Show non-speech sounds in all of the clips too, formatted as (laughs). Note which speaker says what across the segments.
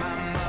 Speaker 1: my
Speaker 2: mind.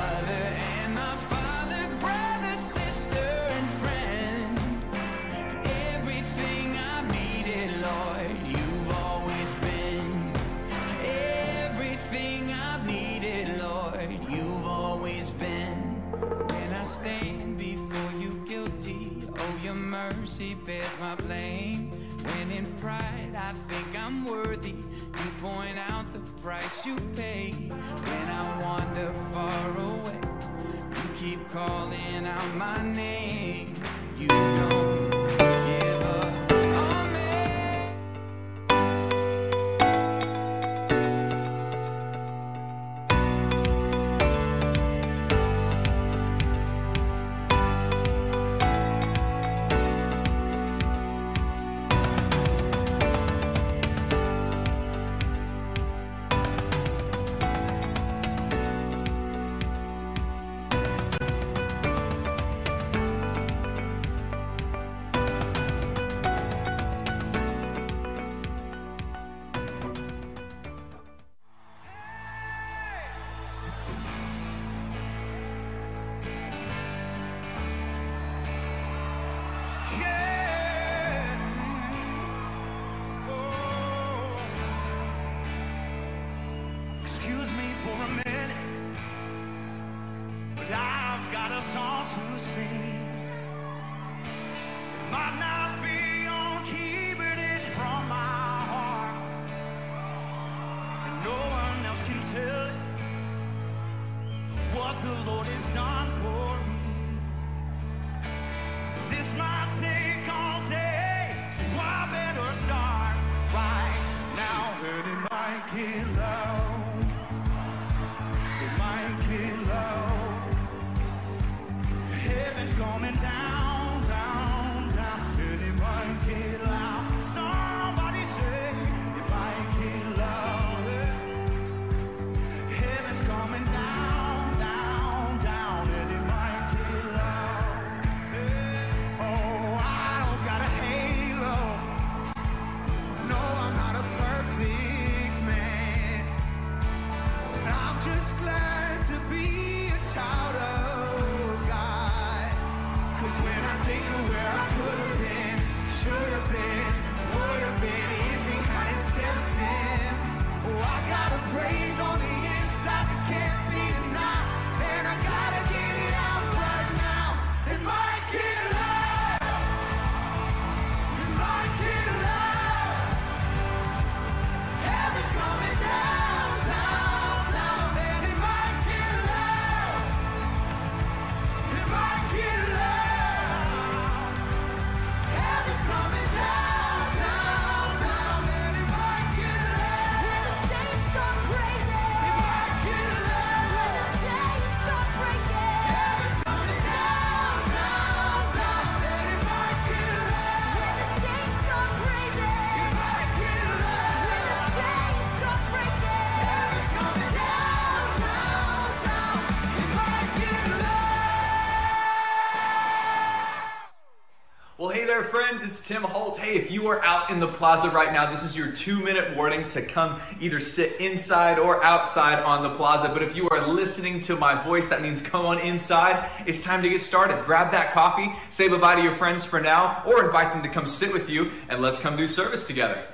Speaker 2: Tim Holt. Hey, if you are out in the plaza right now, this is your two minute warning to come either sit inside or outside on the plaza. But if you are listening to my voice, that means come on inside. It's time to get started. Grab that coffee, say goodbye to your friends for now, or invite them to come sit with you, and let's come do service together.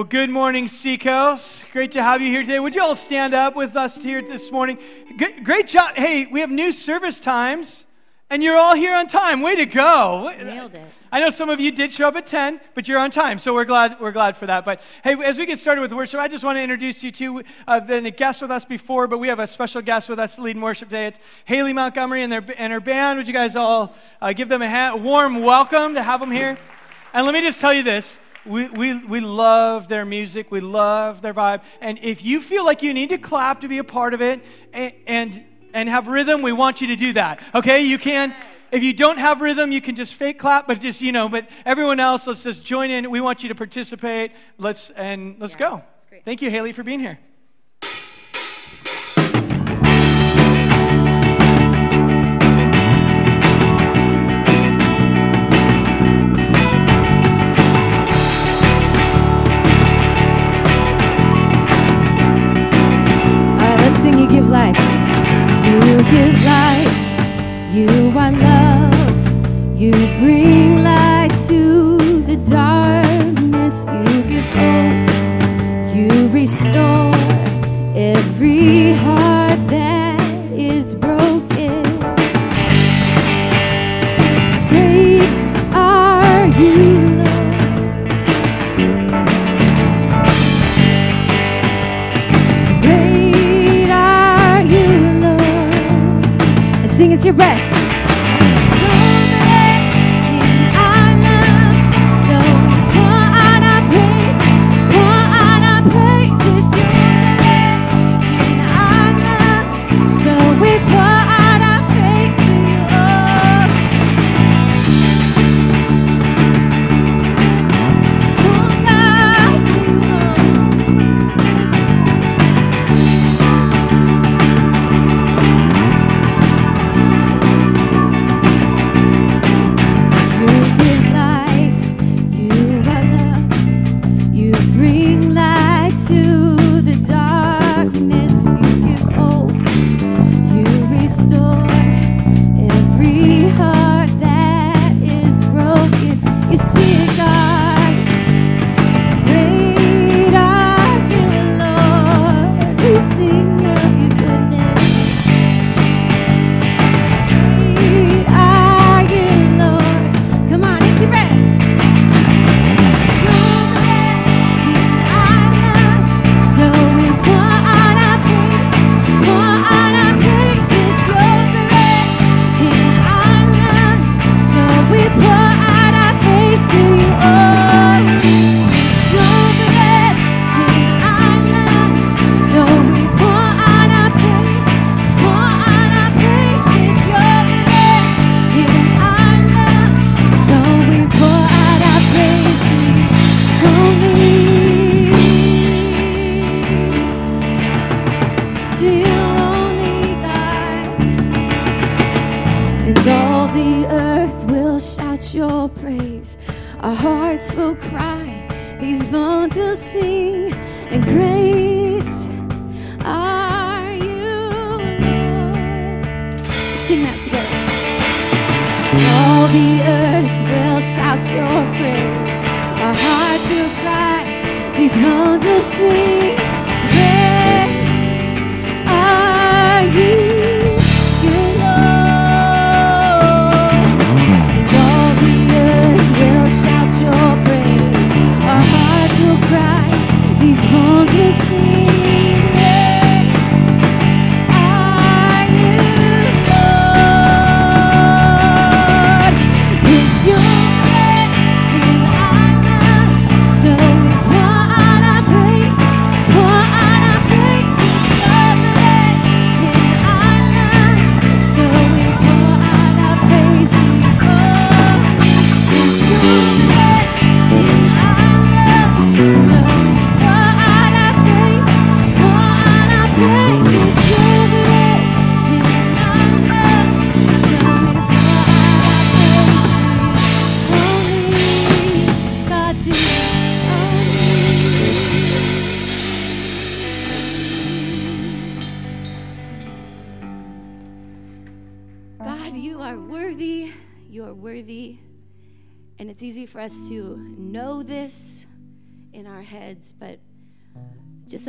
Speaker 3: Well, good morning, Seacoast. Great to have you here today. Would you all stand up with us here this morning? Good, great job. Hey, we have new service times, and you're all here on time. Way to go.
Speaker 4: Nailed it.
Speaker 3: I know some of you did show up at 10, but you're on time, so we're glad, we're glad for that. But hey, as we get started with worship, I just want to introduce you to, uh, been a guest with us before, but we have a special guest with us leading worship today. It's Haley Montgomery and, their, and her band. Would you guys all uh, give them a ha- warm welcome to have them here? And let me just tell you this. We, we, we love their music. We love their vibe. And if you feel like you need to clap to be a part of it and, and, and have rhythm, we want you to do that. Okay? You can. If you don't have rhythm, you can just fake clap, but just, you know, but everyone else, let's just join in. We want you to participate. Let's, and let's
Speaker 4: Yeah,
Speaker 3: go.
Speaker 4: that's great.
Speaker 3: Thank you, Haley, for being here.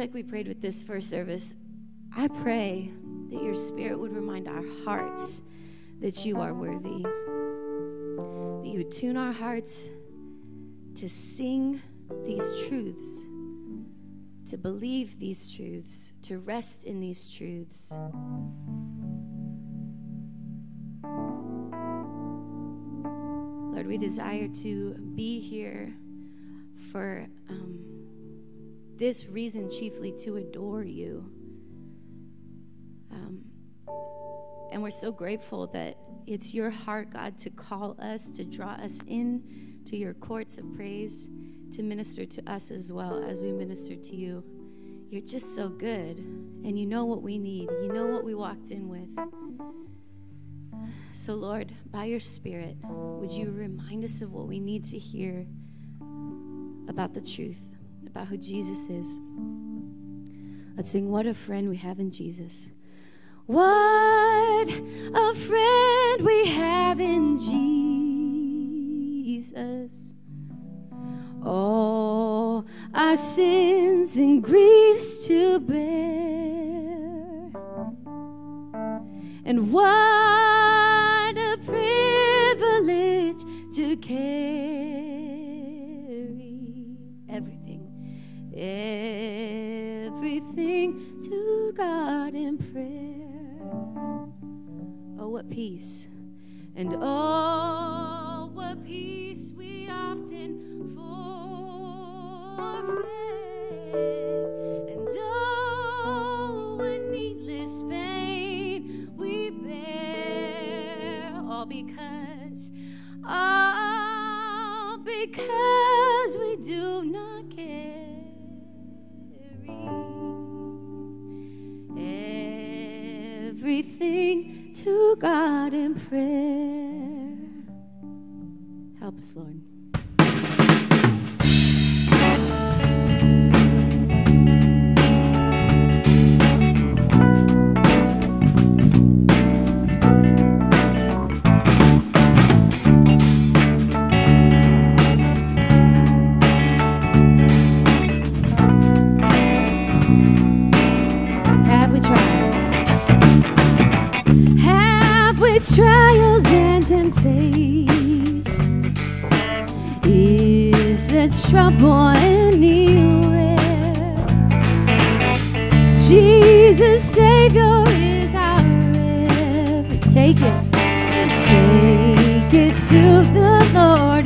Speaker 3: Like we prayed with this first service, I pray that your spirit would remind our hearts that you are worthy. That you would tune our hearts to sing these truths, to believe these truths, to rest in these truths. Lord, we desire to be here for um, this reason chiefly to adore you. Um, and we're so grateful that it's your heart, God, to call us, to draw us in to your courts of praise, to minister to us as well as we minister to you. You're just so good, and you know what we need. You know what we walked in with. So, Lord, by your Spirit, would you remind us of what we need to hear about the truth, about who Jesus is? Let's sing, What a Friend We Have in Jesus. What a friend we have in Jesus. All our sins and griefs to bear. And what And oh, what peace we often forfeit. And oh, what needless pain we bear. All because, all because we do not carry everything to God in prayer. Help trouble anywhere? Jesus, Savior, is our every. Take it. Take it to the Lord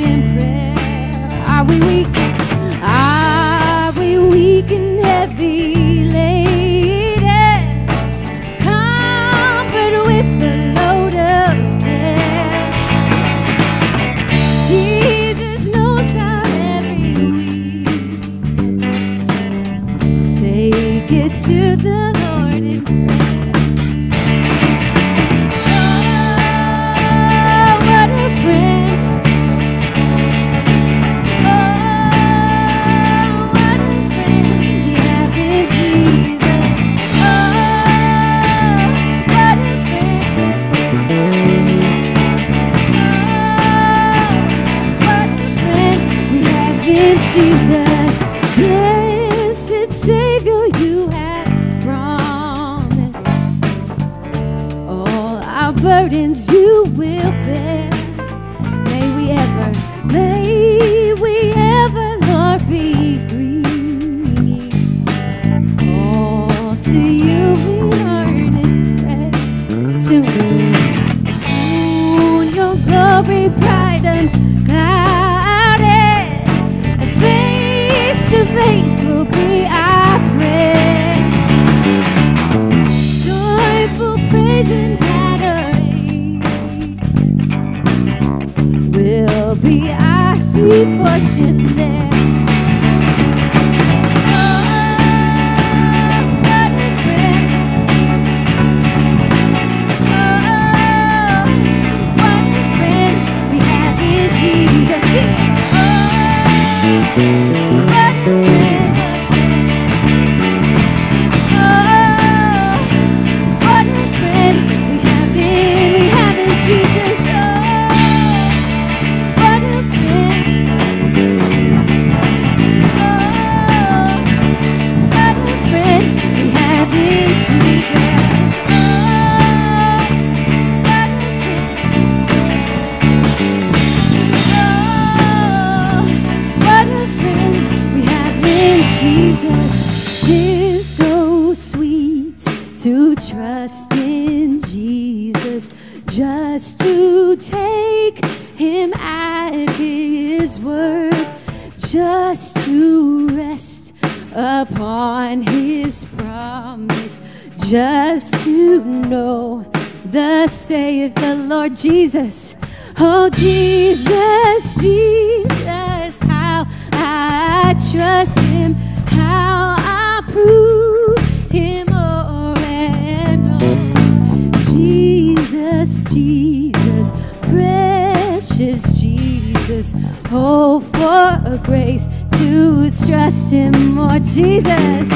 Speaker 3: Jesus. Oh, Jesus, Jesus, how I trust Him, how I prove Him more and more. Jesus, Jesus, precious Jesus, oh, for a grace to trust Him more. Jesus.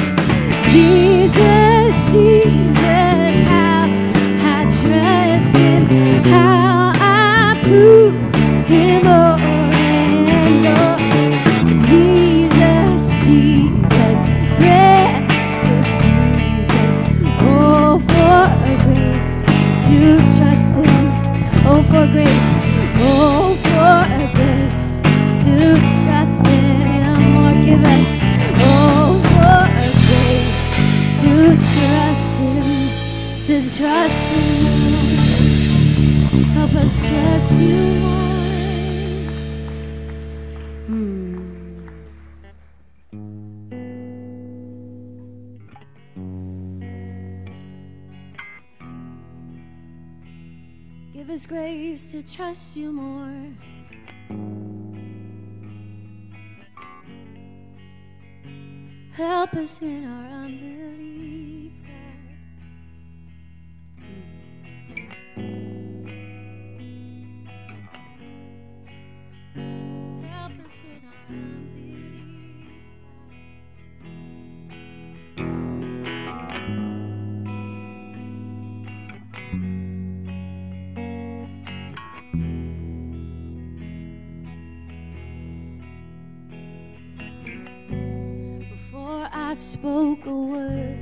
Speaker 3: I spoke a word,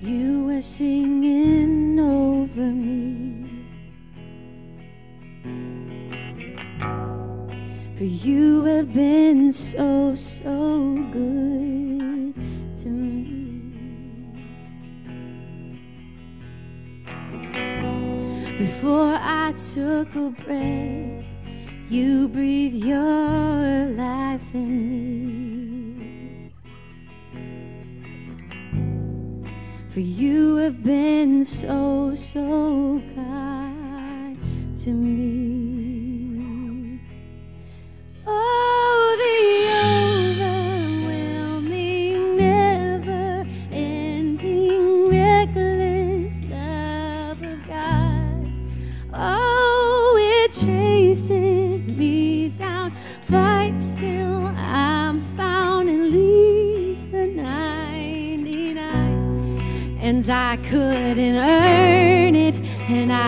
Speaker 3: you were singing over me. For you have been so, so good to me. Before I took a breath, you breathed your life in me. For you have been so, so kind to me.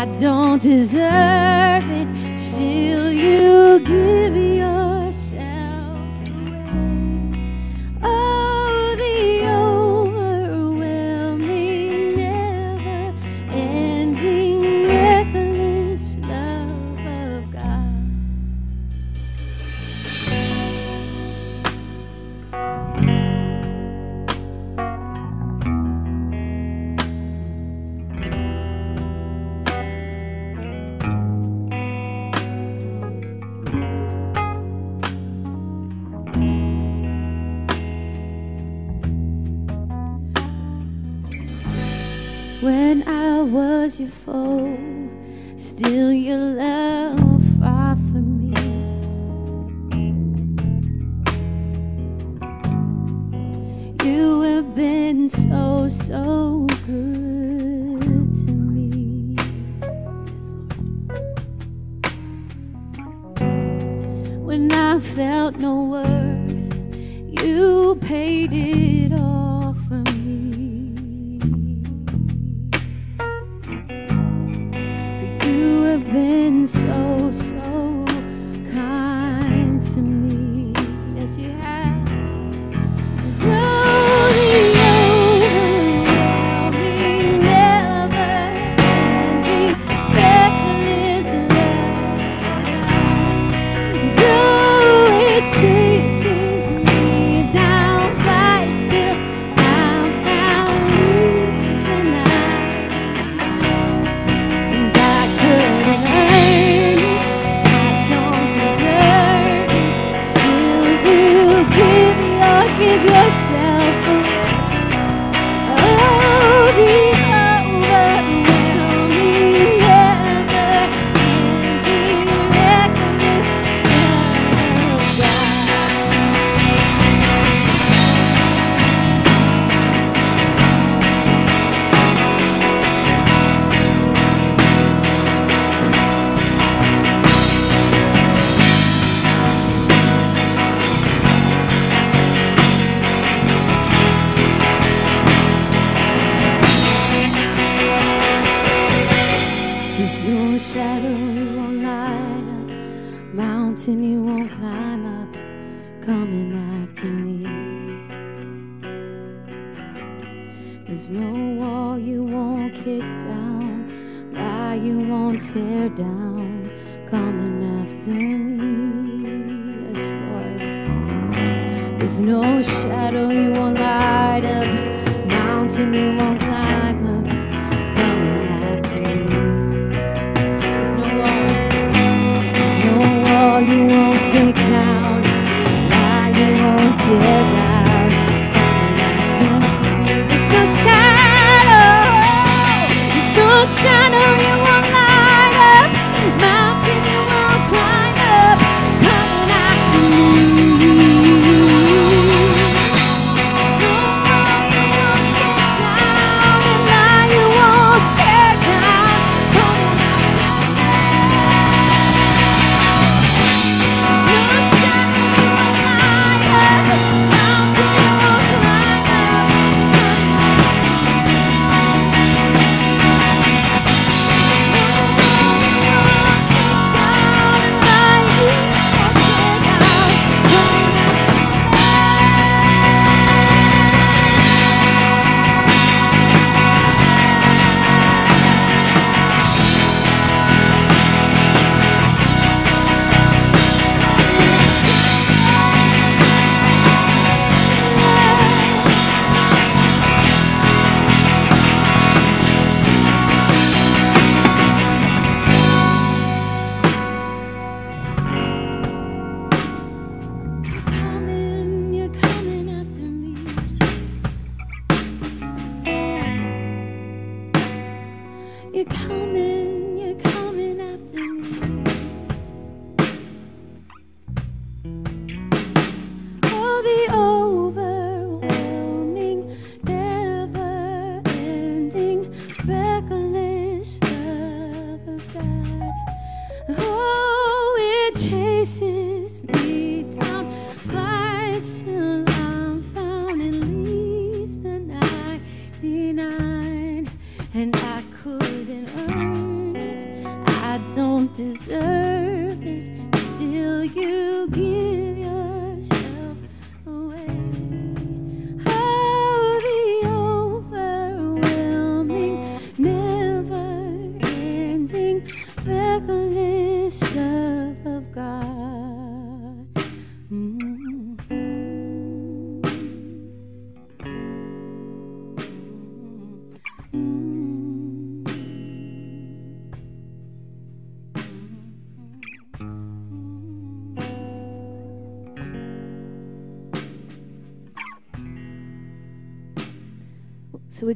Speaker 3: I don't deserve it, still you give it. paid it all for me. For you have been so.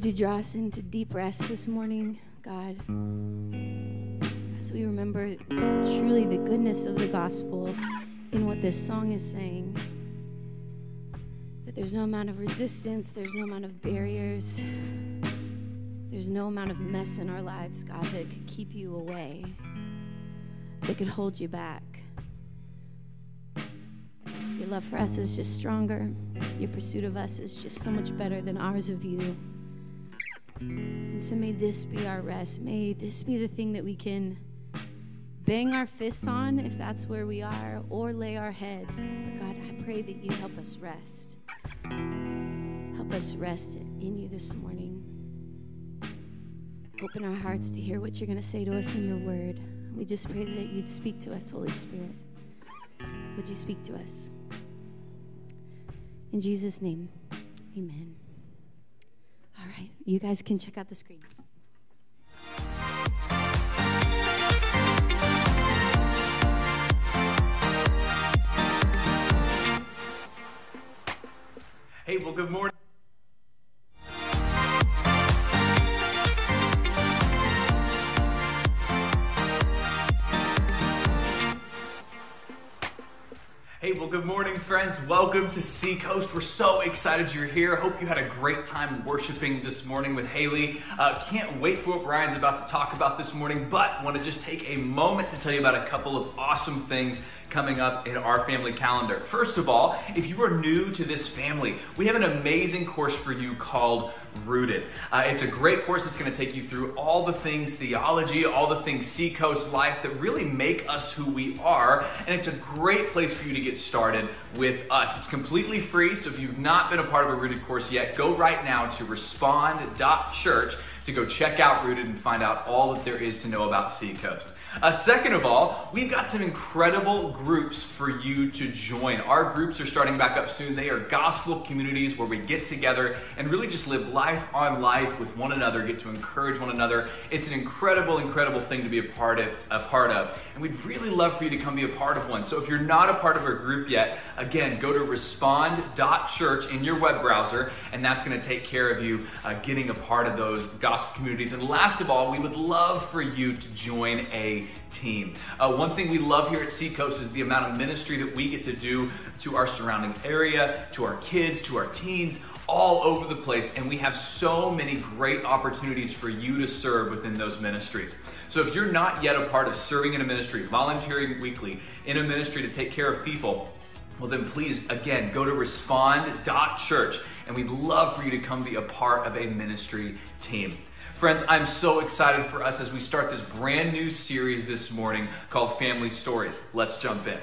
Speaker 3: Would you draw us into deep rest this morning, God? As we remember truly the goodness of the gospel in what this song is saying. That there's no amount of resistance, there's no amount of barriers, there's no amount of mess in our lives, God, that could keep you away, that could hold you back. Your love for us is just stronger. Your pursuit of us is just so much better than ours of you. And so may this be our rest. May this be the thing that we can bang our fists on if that's where we are, or lay our head. But God, I pray that you help us rest. Help us rest in you this morning. Open our hearts to hear what you're going to say to us in your word. We just pray that you'd speak to us, Holy Spirit. Would you speak to us? In Jesus' name, amen. Right, you guys can check out the screen.
Speaker 5: Hey, well, good morning. Good morning, friends. Welcome to Seacoast. We're so excited you're here. Hope you had a great time worshiping this morning with Haley. Uh, can't wait for what Brian's about to talk about this morning, but want to just take a moment to tell you about a couple of awesome things
Speaker 2: coming up in our family calendar. First of all, if you are new to this family, we have an amazing course for you called Rooted. Uh, it's a great course that's going to take you through all the things theology, all the things Seacoast life that really make us who we are. And it's a great place for you to get started with us. It's completely free, so if you've not been a part of a Rooted course yet, go right now to respond.church to go check out Rooted and find out all that there is to know about Seacoast. Uh, second of all, we've got some incredible groups for you to join. Our groups are starting back up soon. They are gospel communities where we get together and really just live life on life with one another, get to encourage one another. It's an incredible, incredible thing to be a part of, a part of. And we'd really love for you to come be a part of one. So if you're not a part of a group yet, again, go to respond.church in your web browser, and that's going to take care of you uh, getting a part of those gospel communities. And last of all, we would love for you to join a team. Uh, one thing we love here at Seacoast is the amount of ministry that we get to do to our surrounding area, to our kids, to our teens, all over the place. And we have so many great opportunities for you to serve within those ministries. So if you're not yet a part of serving in a ministry, volunteering weekly in a ministry to take care of people, well, then please, again, go to respond.church and we'd love for you to come be a part of a ministry team. Friends, I'm so excited for us as we start this brand new series this morning called Family Stories. Let's jump in.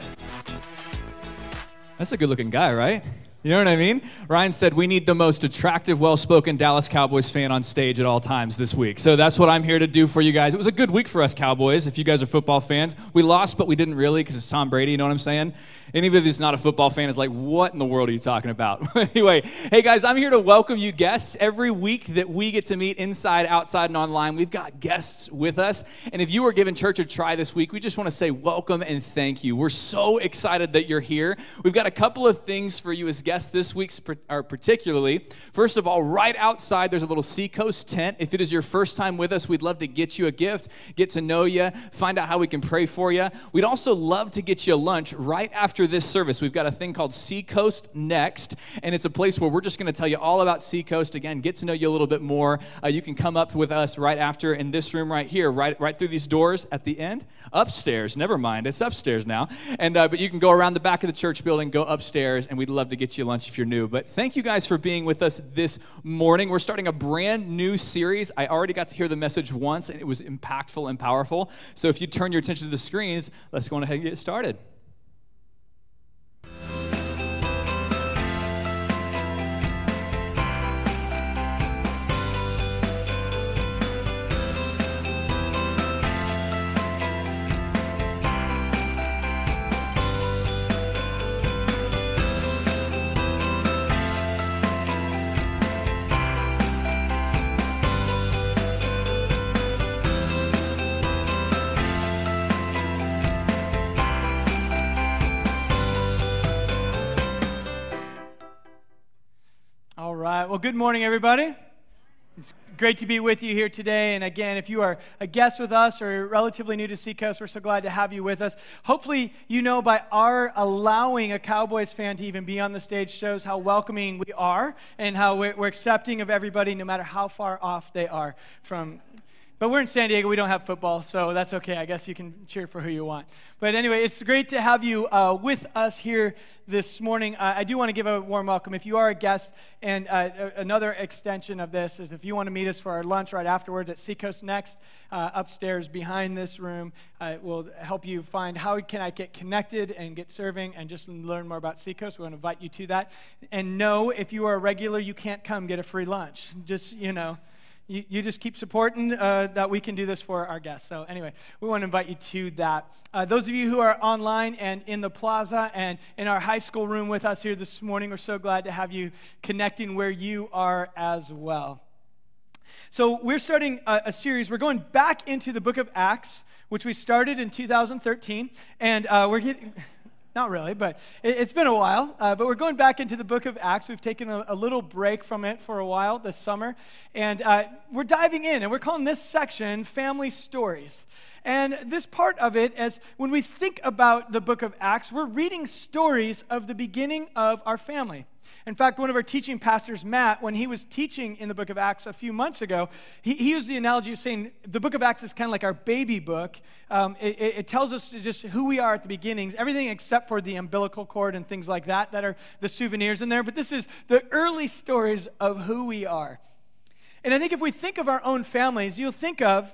Speaker 5: That's a good looking guy, right? You know what I mean? Ryan said we need the most attractive, well spoken Dallas Cowboys fan on stage at all times this week. So that's what I'm here to do for you guys. It was a good week for us Cowboys, if you guys are football fans. We lost, but we didn't really because it's Tom Brady, you know what I'm saying? Anybody who's not a football fan is like, what in the world are you talking about? (laughs) anyway, hey guys, I'm here to welcome you guests. Every week that we get to meet inside, outside, and online, we've got guests with us. And if you are giving church a try this week, we just want to say welcome and thank you. We're so excited that you're here. We've got a couple of things for you as guests this week, are particularly. First of all, right outside, there's a little Seacoast tent. If it is your first time with us, we'd love to get you a gift, get to know you, find out how we can pray for you. We'd also love to get you lunch right after this service. We've got a thing called Seacoast Next, and it's a place where we're just going to tell you all about Seacoast. Again, get to know you a little bit more. Uh, you can come up with us right after in this room right here, right, right through these doors at the end. Upstairs, never mind, it's upstairs now. And uh, but you can go around the back of the church building, go upstairs, and we'd love to get you lunch if you're new. But thank you guys for being with us this morning. We're starting a brand new series. I already got to hear the message once, and it was impactful and powerful. So if you turn your attention to the screens, let's go ahead and get started.
Speaker 4: Right. Well, good morning, everybody. It's great to be with you here today. And again, if you are a guest with us or relatively new to Seacoast, we're so glad to have you with us. Hopefully, you know by our allowing a Cowboys fan to even be on the stage shows how welcoming we are and how we're, we're accepting of everybody, no matter how far off they are from but we're in San Diego. We don't have football, so that's okay. I guess you can cheer for who you want. But anyway, it's great to have you uh, with us here this morning. Uh, I do want to give a warm welcome. If you are a guest, and uh, another extension of this is if you want to meet us for our lunch right afterwards at Seacoast Next, uh, upstairs behind this room, uh, will help you find how can I get connected and get serving and just learn more about Seacoast. We want to invite you to that. And no, if you are a regular, you can't come get a free lunch. Just, you know you, you just keep supporting uh, that we can do this for our guests. So, anyway, we want to invite you to that. Uh, those of you who are online and in the plaza and in our high school room with us here this morning, we're so glad to have you connecting where you are as well. So, we're starting a, a series. We're going back into the book of Acts, which we started in 2013, and uh, we're getting. (laughs) Not really, but it, has been a while. Uh, but we're going back into the book of Acts. We've taken a, a little break from it for a while this summer. And uh, we're diving in, and we're calling this section Family Stories. And this part of it, as when we think about the book of Acts, we're reading stories of the beginning of our family. In fact, one of our teaching pastors, Matt, when he was teaching in the book of Acts a few months ago, he, he used the analogy of saying the book of Acts is kind of like our baby book. Um, it, it- tells us just who we are at the beginnings, everything except for the umbilical cord and things like that, that are the souvenirs in there. But this is the early stories of who we are. And I think if we think of our own families, you'll think of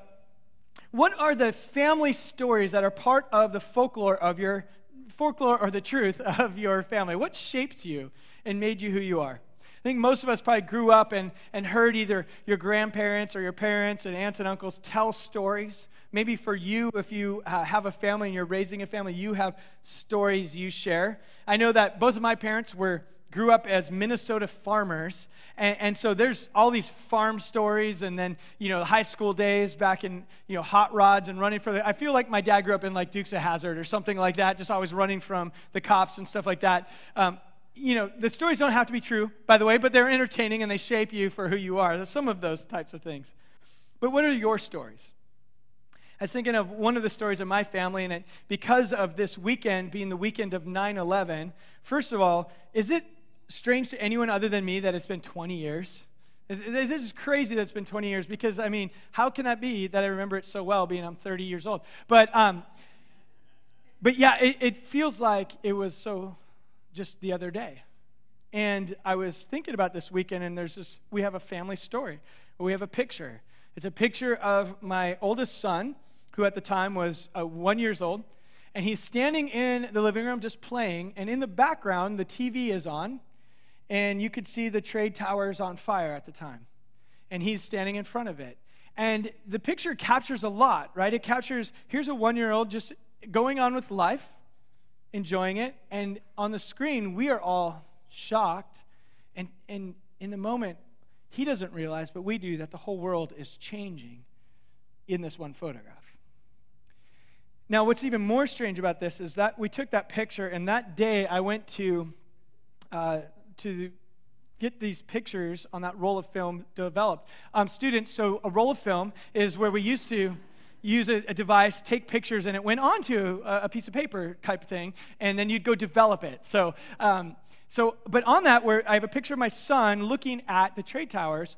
Speaker 4: what are the family stories that are part of the folklore of your folklore or the truth (laughs) of your family? What shapes you and made you who you are? I think most of us probably grew up and, and heard either your grandparents or your parents and aunts and uncles tell stories. Maybe for you, if you uh, have a family and you're raising a family, you have stories you share. I know that both of my parents were grew up as Minnesota farmers. And, and, so there's all these farm stories and then, you know, high school days back in, you know, hot rods and running for the. I feel like my dad grew up in like Dukes of Hazzard or something like that, just always running from the cops and stuff like that. Um, you know, the stories don't have to be true, by the way, but they're entertaining and they shape you for who you are. There's some of those types of things. But what are your stories? I was thinking of one of the stories of my family, and it, because of this weekend being the weekend of 9 11, first of all, is it strange to anyone other than me that it's been 20 years? This is crazy that it's been 20 years because, I mean, how can that be that I remember it so well being I'm 30 years old? But, um, but yeah, it, it feels like it was so just the other day. And I was thinking about this weekend, and there's this, we have a family story. We have a picture. It's a picture of my oldest son, who at the time was uh, one years old, and he's standing in the living room just playing, and in the background, the TV is on, and you could see the trade towers on fire at the time. And he's standing in front of it. And the picture captures a lot, right? It captures here's a one year old just going on with life, enjoying it. And on the screen, we are all shocked. And, and in the moment, he doesn't realize, but we do, that the whole world is changing in this one photograph. Now, what's even more strange about this is that we took that picture, and that day I went to, uh, to get these pictures on that roll of film developed. Um, students, so a roll of film is where we used to use a, a device, take pictures, and it went onto a, a, piece of paper type thing, and then you'd go develop it. So, um, so, but on that, where I have a picture of my son looking at the trade towers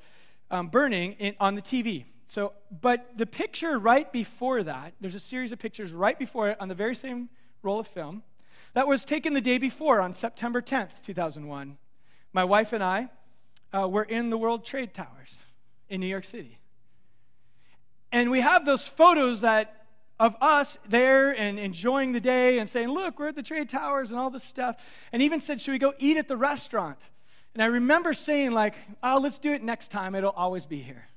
Speaker 4: um, burning in, on the TV. So, but the picture right before that, there's a series of pictures right before it on the very same roll of film that was taken the day before on September 10th, 2001. My wife and I uh, were in the World Trade Towers in New York City. And we have those photos that of us there and enjoying the day and saying, Look, we're at the trade towers and all this stuff. And even said, Should we go eat at the restaurant? And I remember saying, like, oh, let's do it next time. It'll always be here.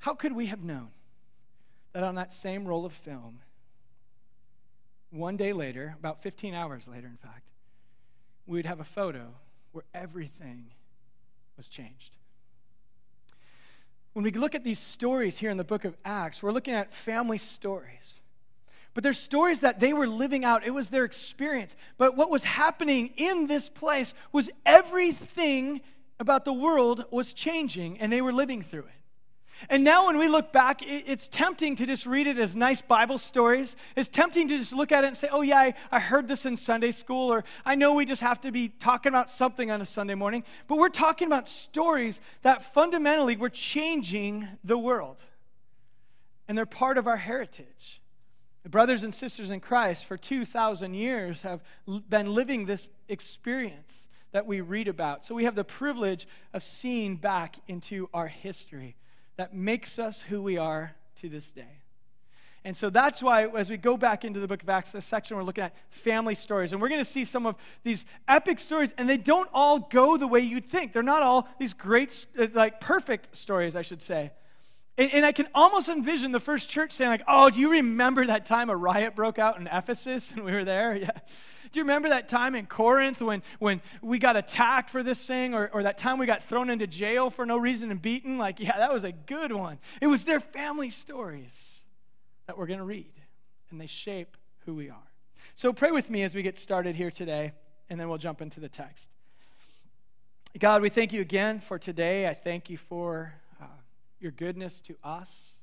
Speaker 4: How could we have known that on that same roll of film, one day later, about 15 hours later, in fact, we would have a photo where everything was changed? When we look at these stories here in the book of Acts, we're looking at family stories. But they're stories that they were living out. It was their experience. But what was happening in this place was everything about the world was changing, and they were living through it. And now, when we look back, it's tempting to just read it as nice Bible stories. It's tempting to just look at it and say, oh, yeah, I, I, heard this in Sunday school, or I know we just have to be talking about something on a Sunday morning. But we're talking about stories that fundamentally were changing the world. And they're part of our heritage. The brothers and sisters in Christ for 2,000 years have been living this experience that we read about. So we have the privilege of seeing back into our history that makes us who we are to this day. And so that's why, as we go back into the book of Acts, this section, we're looking at family stories. And we're going to see some of these epic stories, and they don't all go the way you'd think. They're not all these great, uh, like perfect stories, I should say. And, and I can almost envision the first church saying, like, oh, do you remember that time a riot broke out in Ephesus and we were there? (laughs) Yeah. Do you remember that time in Corinth when, when we got attacked for this thing, or, or that time we got thrown into jail for no reason and beaten? Like, yeah, that was a good one. It was their family stories that we're going to read, and they shape who we are. So pray with me as we get started here today, and then we'll jump into the text. God, we thank you again for today. I thank you for uh, your goodness to us.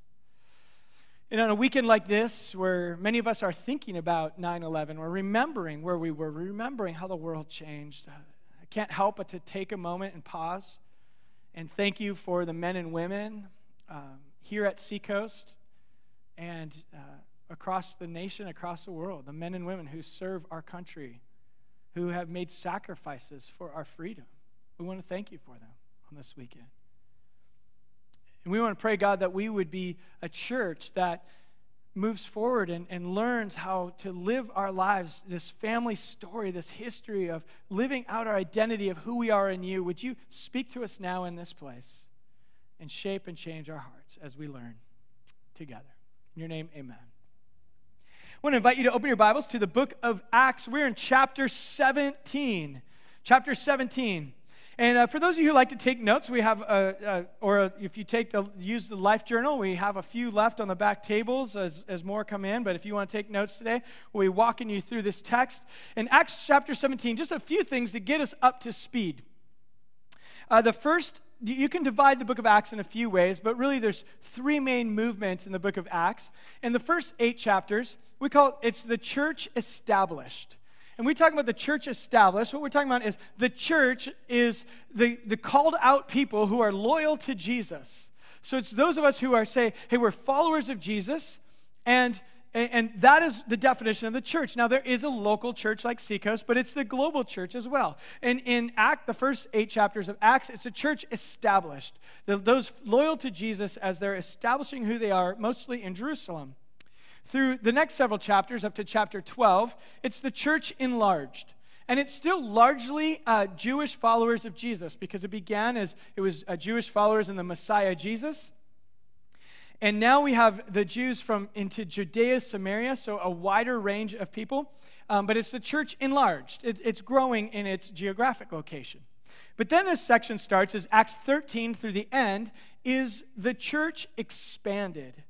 Speaker 4: And on a weekend like this, where many of us are thinking about 9 11, we're remembering where we were, remembering how the world changed. I can't help but to take a moment and pause and thank you for the men and women um, here at Seacoast and uh, across the nation, across the world, the men and women who serve our country, who have made sacrifices for our freedom. We want to thank you for them on this weekend. And we want to pray, God, that we would be a church that moves forward and, and learns how to live our lives, this family story, this history of living out our identity of who we are in you. Would you speak to us now in this place and shape and change our hearts as we learn together? In your name, amen. I want to invite you to open your Bibles to the book of Acts. We're in chapter 17. Chapter 17. And uh, for those of you who like to take notes, we have, a, a, or a, if you take the use the life journal, we have a few left on the back tables as, as more come in. But if you want to take notes today, we'll be walking you through this text. In Acts chapter 17, just a few things to get us up to speed. Uh, the first, you can divide the book of Acts in a few ways, but really there's three main movements in the book of Acts. In the first eight chapters, we call it, it's the church established. And we talk about the church established. What we're talking about is the church is the, the called out people who are loyal to Jesus. So it's those of us who are say, hey, we're followers of Jesus, and and that is the definition of the church. Now, there is a local church like Seacoast, but it's the global church as well. And in Act, the first eight chapters of Acts, it's a church established. Those loyal to Jesus as they're establishing who they are, mostly in Jerusalem. Through the next several chapters, up to chapter 12, it's the church enlarged. And it's still largely uh, Jewish followers of Jesus because it began as it was uh, Jewish followers in the Messiah Jesus. And now we have the Jews from into Judea, Samaria, so a wider range of people. Um, but it's the church enlarged, it, it's growing in its geographic location. But then this section starts as Acts 13 through the end is the church expanded.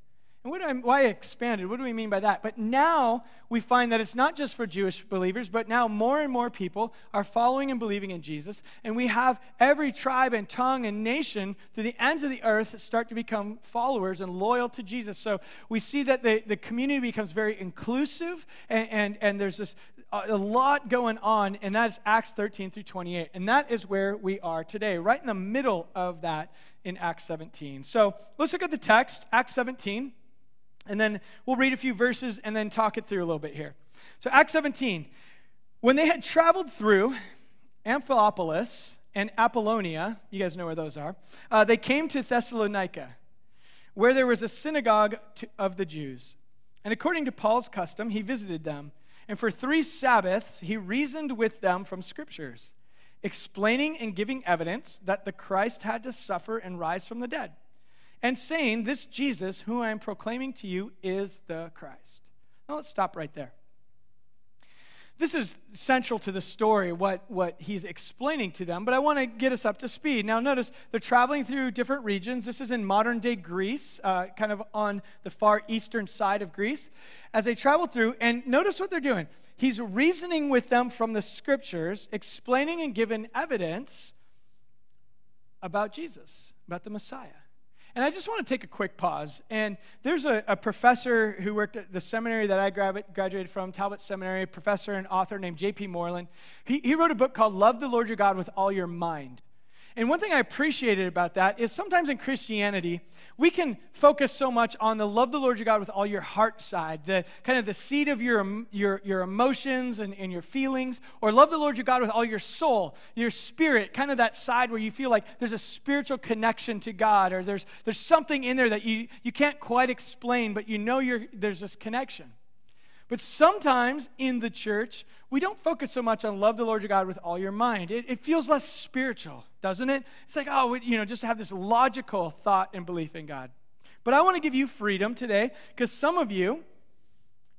Speaker 4: And what do I, why expanded? What do we mean by that? But now we find that it's not just for Jewish believers, but now more and more people are following and believing in Jesus. And we have every tribe and tongue and nation to the ends of the earth start to become followers and loyal to Jesus. So we see that the, the community becomes very inclusive, and, and, and there's this a lot going on, and that is Acts 13 through 28. And that is where we are today, right in the middle of that in Acts 17. So let's look at the text, Acts 17. And then we'll read a few verses and then talk it through a little bit here. So, Acts 17. When they had traveled through Amphipolis and Apollonia, you guys know where those are, uh, they came to Thessalonica, where there was a synagogue to, of the Jews. And according to Paul's custom, he visited them. And for three Sabbaths, he reasoned with them from scriptures, explaining and giving evidence that the Christ had to suffer and rise from the dead and saying, This Jesus, who I am proclaiming to you, is the Christ. Now let's stop right there. This is central to the story, what, what he's explaining to them, but I want to get us up to speed. Now, notice they're traveling through different regions. This is in modern day Greece, uh, kind of on the far eastern side of Greece. As they travel through, and notice what they're doing. He's reasoning with them from the scriptures, explaining and giving evidence about Jesus, about the Messiah. And I just want to take a quick pause. And there's a, a professor who worked at the seminary that I graduated from, Talbot Seminary, professor and author named J.P. Moreland. He, he wrote a book called Love the Lord Your God with All Your Mind. And one thing I appreciated about that is sometimes in Christianity, we can focus so much on the love the Lord your God with all your heart side, the kind of the seed of your, your, your emotions and, and your feelings, or love the Lord your God with all your soul, your spirit, kind of that side where you feel like there's a spiritual connection to God, or there's, there's something in there that you, you can't quite explain, but you know you're, there's this connection. But sometimes in the church, we don't focus so much on love the Lord your God with all your mind. It, it feels less spiritual, doesn't it? It's like, oh, you know, just have this logical thought and belief in God. But I want to give you freedom today because some of you,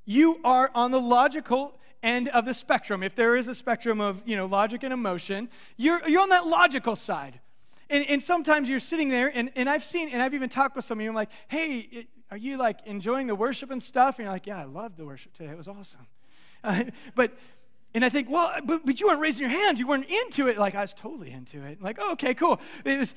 Speaker 4: you are on the logical end of the spectrum. If there is a spectrum of, you know, logic and emotion, you're, you're on that logical side. And, and sometimes you're sitting there, and, and I've seen, and I've even talked with some of you, I'm like, hey, are you like enjoying the worship and stuff? And you're like, yeah, I loved the worship today. It was awesome. (laughs) Uh, but, and I think, well, but, but you weren't raising your hands. You weren't into it. Like, I was totally into it. Like, oh, okay, cool. It was,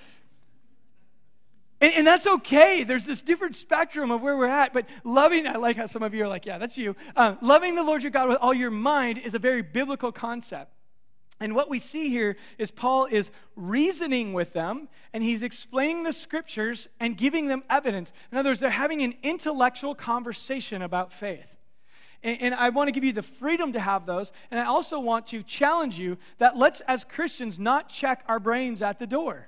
Speaker 4: and, and, that's okay. There's this different spectrum of where we're at. But loving, I like how some of you are like, yeah, that's you. Uh, loving the Lord your God with all your mind is a very biblical concept. And what we see here is Paul is reasoning with them and he's explaining the scriptures and giving them evidence. In other words, they're having an intellectual conversation about faith. And, and I want to give you the freedom to have those. And I also want to challenge you that let's, as Christians, not check our brains at the door.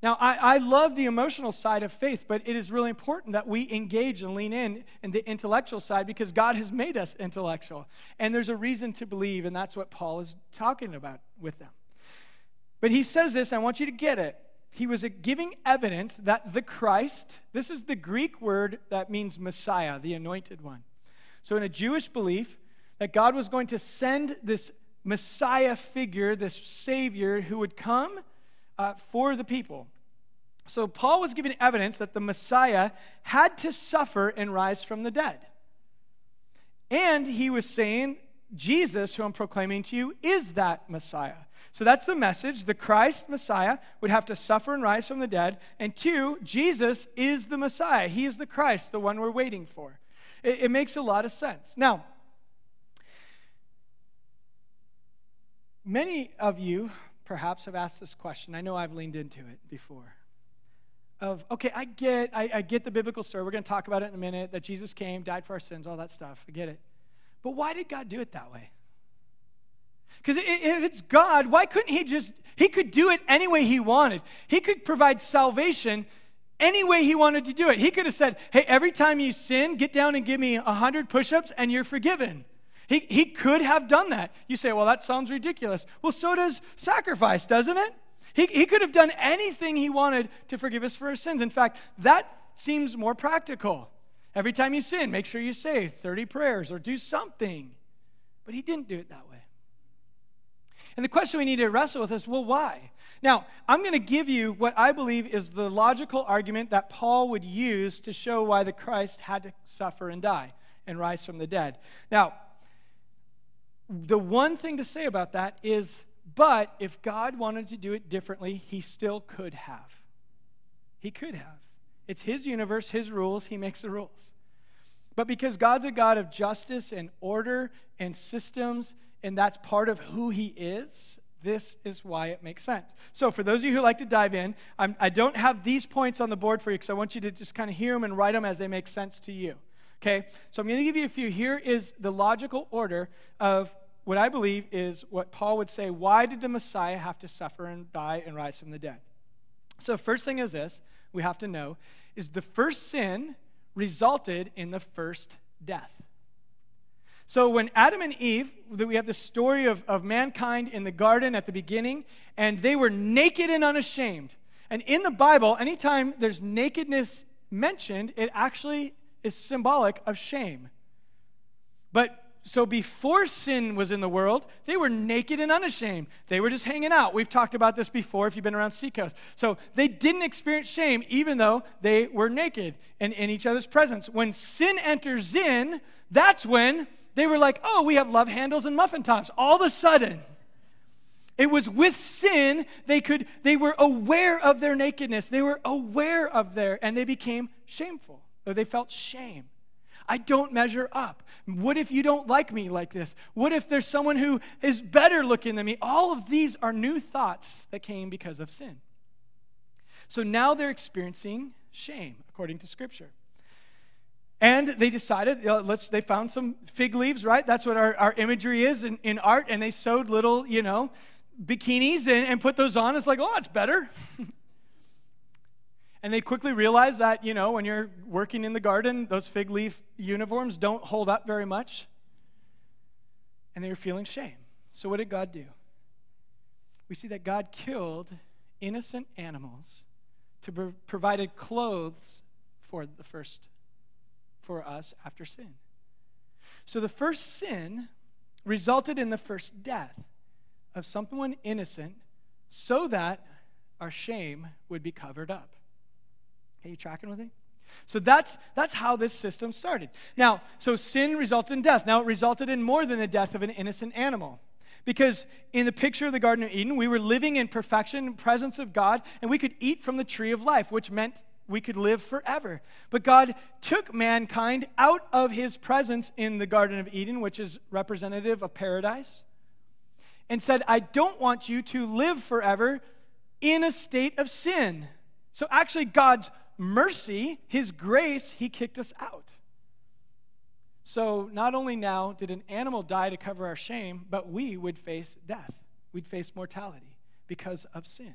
Speaker 4: Now, I, I love the emotional side of faith, but it is really important that we engage and lean in in the intellectual side because God has made us intellectual. And there's a reason to believe, and that's what Paul is talking about with them. But he says this, I want you to get it. He was giving evidence that the Christ, this is the Greek word that means Messiah, the anointed one. So, in a Jewish belief, that God was going to send this Messiah figure, this Savior who would come uh, for the people. So, Paul was giving evidence that the Messiah had to suffer and rise from the dead. And he was saying, Jesus, who I'm proclaiming to you, is that Messiah. So that's the message. The Christ, Messiah, would have to suffer and rise from the dead. And two, Jesus is the Messiah. He is the Christ, the one we're waiting for. It, it makes a lot of sense. Now, many of you perhaps have asked this question. I know I've leaned into it before. Of, okay, I get, I, I get the biblical story. We're going to talk about it in a minute that Jesus came, died for our sins, all that stuff. I get it. But why did God do it that way? Because if it's God, why couldn't He just, He could do it any way He wanted. He could provide salvation any way He wanted to do it. He could have said, hey, every time you sin, get down and give me 100 push ups and you're forgiven. He, he could have done that. You say, well, that sounds ridiculous. Well, so does sacrifice, doesn't it? He, he could have done anything he wanted to forgive us for our sins. In fact, that seems more practical. Every time you sin, make sure you say 30 prayers or do something. But he didn't do it that way. And the question we need to wrestle with is well, why? Now, I'm going to give you what I believe is the logical argument that Paul would use to show why the Christ had to suffer and die and rise from the dead. Now, the one thing to say about that is, but if God wanted to do it differently, he still could have. He could have. It's his universe, his rules, he makes the rules. But because God's a God of justice and order and systems, and that's part of who he is, this is why it makes sense. So, for those of you who like to dive in, I'm, I do not have these points on the board for you because I want you to just kind of hear them and write them as they make sense to you. Okay? So, I'm going to give you a few. Here is the logical order of what I believe is what Paul would say why did the Messiah have to suffer and die and rise from the dead? So, first thing is this we have to know is the first sin resulted in the first death. So when Adam and Eve, we have the story of, of mankind in the garden at the beginning, and they were naked and unashamed. And in the Bible, anytime there's nakedness mentioned, it actually is symbolic of shame. But so before sin was in the world, they were naked and unashamed. They were just hanging out. We've talked about this before if you've been around Seacoast. So they didn't experience shame even though they were naked and in each other's presence. When sin enters in, that's when they were like, oh, we have love handles and muffin tops. All of a sudden, it was with sin they could they were aware of their nakedness. They were aware of their and they became shameful. Or they felt shame. I don't measure up. What if you don't like me like this? What if there's someone who is better looking than me? All of these are new thoughts that came because of sin. So now they're experiencing shame, according to Scripture. And they decided, let's, they found some fig leaves, right? That's what our, our imagery is in, in art. And they sewed little, you know, bikinis and, and put those on. It's like, oh, it's better. (laughs) and they quickly realized that, you know, when you're working in the garden, those fig leaf uniforms don't hold up very much. And they were feeling shame. So what did God do? We see that God killed innocent animals to pro- provided clothes for the first for us after sin. So the first sin resulted in the first death of someone innocent so that our shame would be covered up. Are you tracking with me? So that's, that's how this system started. Now, so sin resulted in death. Now, it resulted in more than the death of an innocent animal. Because in the picture of the Garden of Eden, we were living in perfection, presence of God, and we could eat from the tree of life, which meant we could live forever. But God took mankind out of his presence in the Garden of Eden, which is representative of paradise, and said, I don't want you to live forever in a state of sin. So, actually, God's mercy, His grace, He kicked us out. So, not only now did an animal die to cover our shame, but we would face death. We'd face mortality because of sin.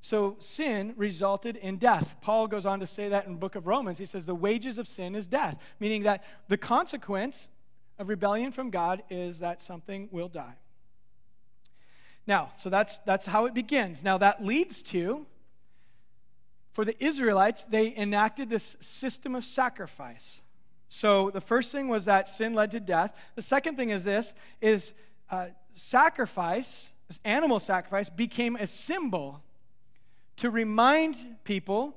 Speaker 4: So, sin resulted in death. Paul goes on to say that in the book of Romans. He says, The wages of sin is death, meaning that the consequence of rebellion from God is that something will die. Now, so that's, that's how it begins. Now, that leads to, for the Israelites, they enacted this system of sacrifice. So the first thing was that sin led to death. The second thing is this, is uh, sacrifice, animal sacrifice, became a symbol to remind people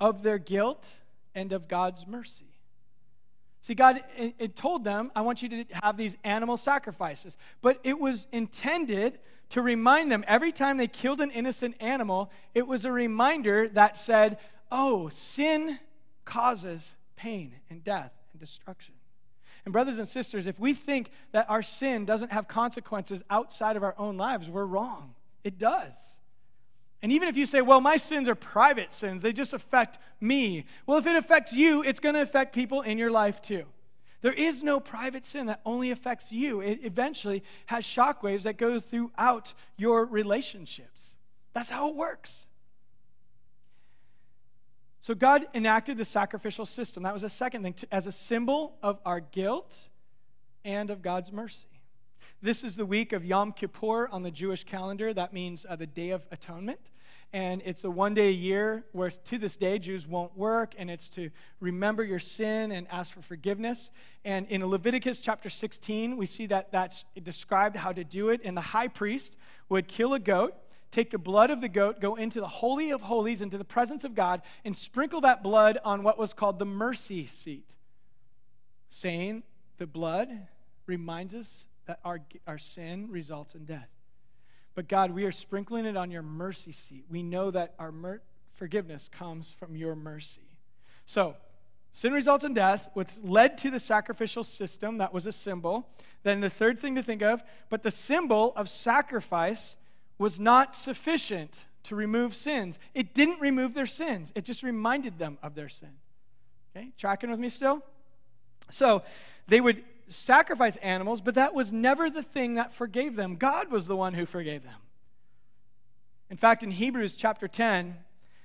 Speaker 4: of their guilt and of God's mercy. See, God it, it told them, I want you to have these animal sacrifices. But it was intended to remind them every time they killed an innocent animal, it was a reminder that said, oh, sin causes pain and death and destruction. And, brothers and sisters, if we think that our sin doesn't have consequences outside of our own lives, we're wrong. It does. And even if you say, well, my sins are private sins, they just affect me. Well, if it affects you, it's going to affect people in your life too. There is no private sin that only affects you. It eventually has shockwaves that go throughout your relationships. That's how it works. So God enacted the sacrificial system. That was a second thing, as a symbol of our guilt and of God's mercy. This is the week of Yom Kippur on the Jewish calendar. That means uh, the Day of Atonement. And it's a one day a year where to this day Jews won't work, and it's to remember your sin and ask for forgiveness. And in Leviticus chapter 16, we see that that's described how to do it. And the high priest would kill a goat, take the blood of the goat, go into the Holy of Holies, into the presence of God, and sprinkle that blood on what was called the mercy seat, saying the blood reminds us that our, our sin results in death. But God, we are sprinkling it on your mercy seat. We know that our mer- forgiveness comes from your mercy. So, sin results in death, which led to the sacrificial system. That was a symbol. Then the third thing to think of, but the symbol of sacrifice was not sufficient to remove sins. It didn't remove their sins, it just reminded them of their sin. Okay, tracking with me still? So, they would sacrifice animals, but that was never the thing that forgave them. God was the one who forgave them. In fact, in Hebrews chapter 10,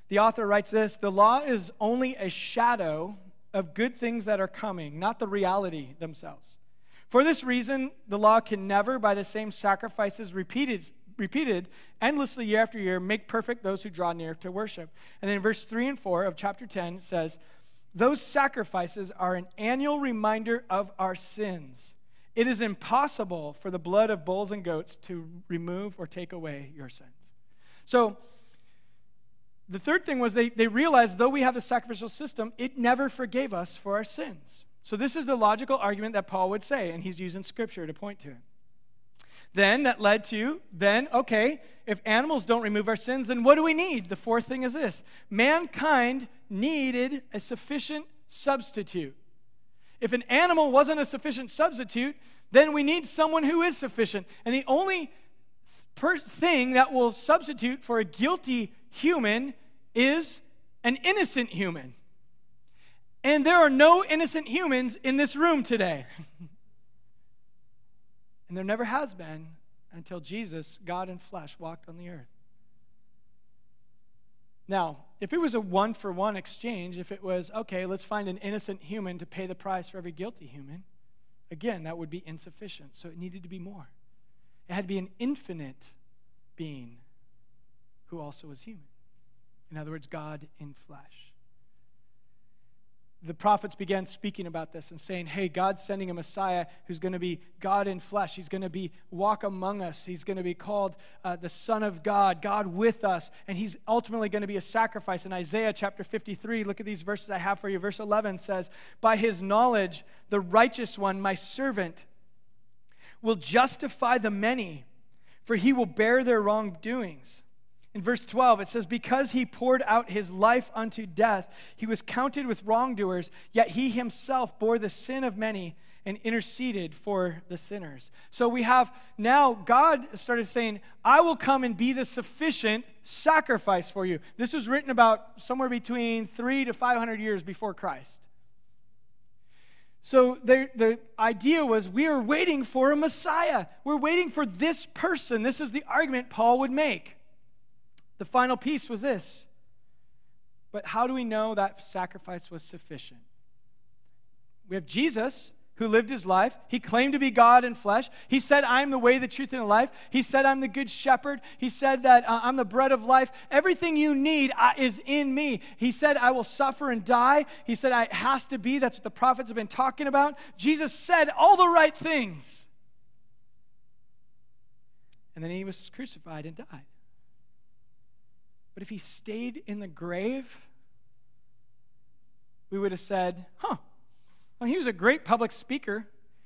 Speaker 4: the author writes this The law is only a shadow of good things that are coming, not the reality themselves. For this reason, the law can never, by the same sacrifices repeated, repeated endlessly year after year, make perfect those who draw near to worship. And then verse 3 and 4 of chapter 10 says, those sacrifices are an annual reminder of our sins. It is impossible for the blood of bulls and goats to remove or take away your sins. So, the third thing was they, they realized though we have the sacrificial system, it never forgave us for our sins. So, this is the logical argument that Paul would say, and he's using scripture to point to it. Then that led to, then, okay, if animals don't remove our sins, then what do we need? The fourth thing is this mankind needed a sufficient substitute. If an animal wasn't a sufficient substitute, then we need someone who is sufficient. And the only per- thing that will substitute for a guilty human is an innocent human. And there are no innocent humans in this room today. (laughs) And there never has been until Jesus, God in flesh, walked on the earth. Now, if it was a one for one exchange, if it was, okay, let's find an innocent human to pay the price for every guilty human, again, that would be insufficient. So it needed to be more. It had to be an infinite being who also was human. In other words, God in flesh the prophets began speaking about this and saying, Hey, God's sending a Messiah who's going to be God in flesh. He's going to be walk among us. He's going to be called uh, the Son of God, God with us. And he's ultimately going to be a sacrifice. In Isaiah chapter 53, look at these verses I have for you. Verse 11 says, By his knowledge, the righteous one, my servant, will justify the many, for he will bear their wrongdoings. In verse 12, it says, Because he poured out his life unto death, he was counted with wrongdoers, yet he himself bore the sin of many and interceded for the sinners. So we have now God started saying, I will come and be the sufficient sacrifice for you. This was written about somewhere between three to 500 years before Christ. So the, the idea was we are waiting for a Messiah. We're waiting for this person. This is the argument Paul would make. The final piece was this. But how do we know that sacrifice was sufficient? We have Jesus who lived his life. He claimed to be God in flesh. He said, I'm the way, the truth, and the life. He said, I'm the good shepherd. He said that uh, I'm the bread of life. Everything you need uh, is in me. He said, I will suffer and die. He said, it has to be. That's what the prophets have been talking about. Jesus said all the right things. And then he was crucified and died. But if he stayed in the grave, we would have said, huh, well, he was a great public speaker.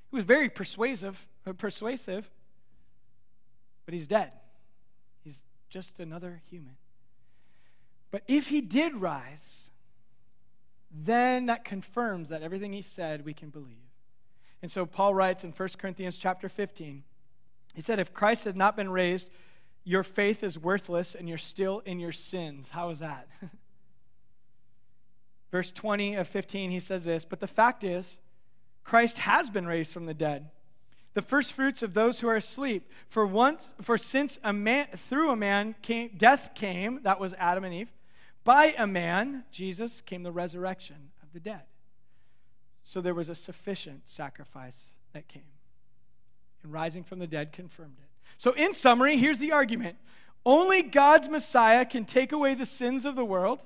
Speaker 4: He was very persuasive, uh, persuasive, but he's dead. He's just another human. But if he did rise, then that confirms that everything he said we can believe. And so Paul writes in 1 Corinthians chapter 15, he said, If Christ had not been raised, your faith is worthless and you're still in your sins. How is that? (laughs) Verse 20 of 15, he says this But the fact is, Christ has been raised from the dead, the first fruits of those who are asleep. For once, for since a man through a man came, death came, that was Adam and Eve. By a man, Jesus, came the resurrection of the dead. So there was a sufficient sacrifice that came. And rising from the dead confirmed it. So, in summary, here's the argument only God's Messiah can take away the sins of the world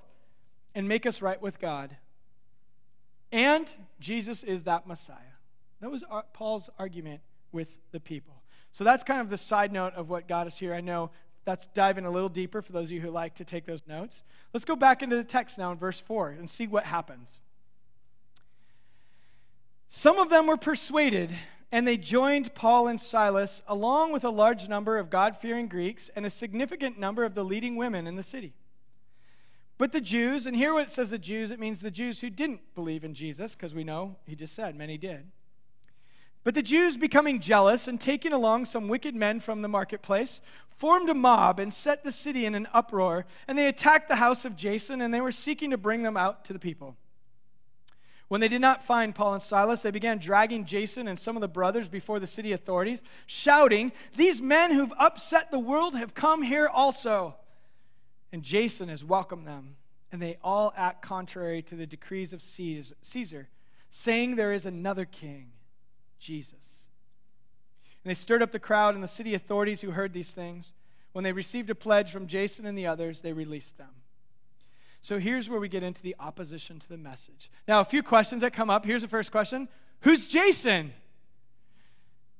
Speaker 4: and make us right with God. And Jesus is that Messiah. That was uh, Paul's argument with the people. So that's kind of the side note of what got us here. I know that's diving a little deeper for those of you who like to take those notes. Let's go back into the text now in verse 4 and see what happens. Some of them were persuaded, and they joined Paul and Silas, along with a large number of God fearing Greeks and a significant number of the leading women in the city. But the Jews, and here what it says the Jews, it means the Jews who didn't believe in Jesus, because we know he just said many did. But the Jews, becoming jealous and taking along some wicked men from the marketplace, formed a mob and set the city in an uproar. And they attacked the house of Jason, and they were seeking to bring them out to the people. When they did not find Paul and Silas, they began dragging Jason and some of the brothers before the city authorities, shouting, These men who've upset the world have come here also. And Jason has welcomed them, and they all act contrary to the decrees of Caesar, saying there is another king, Jesus. And they stirred up the crowd and the city authorities who heard these things. When they received a pledge from Jason and the others, they released them. So here's where we get into the opposition to the message. Now, a few questions that come up. Here's the first question Who's Jason?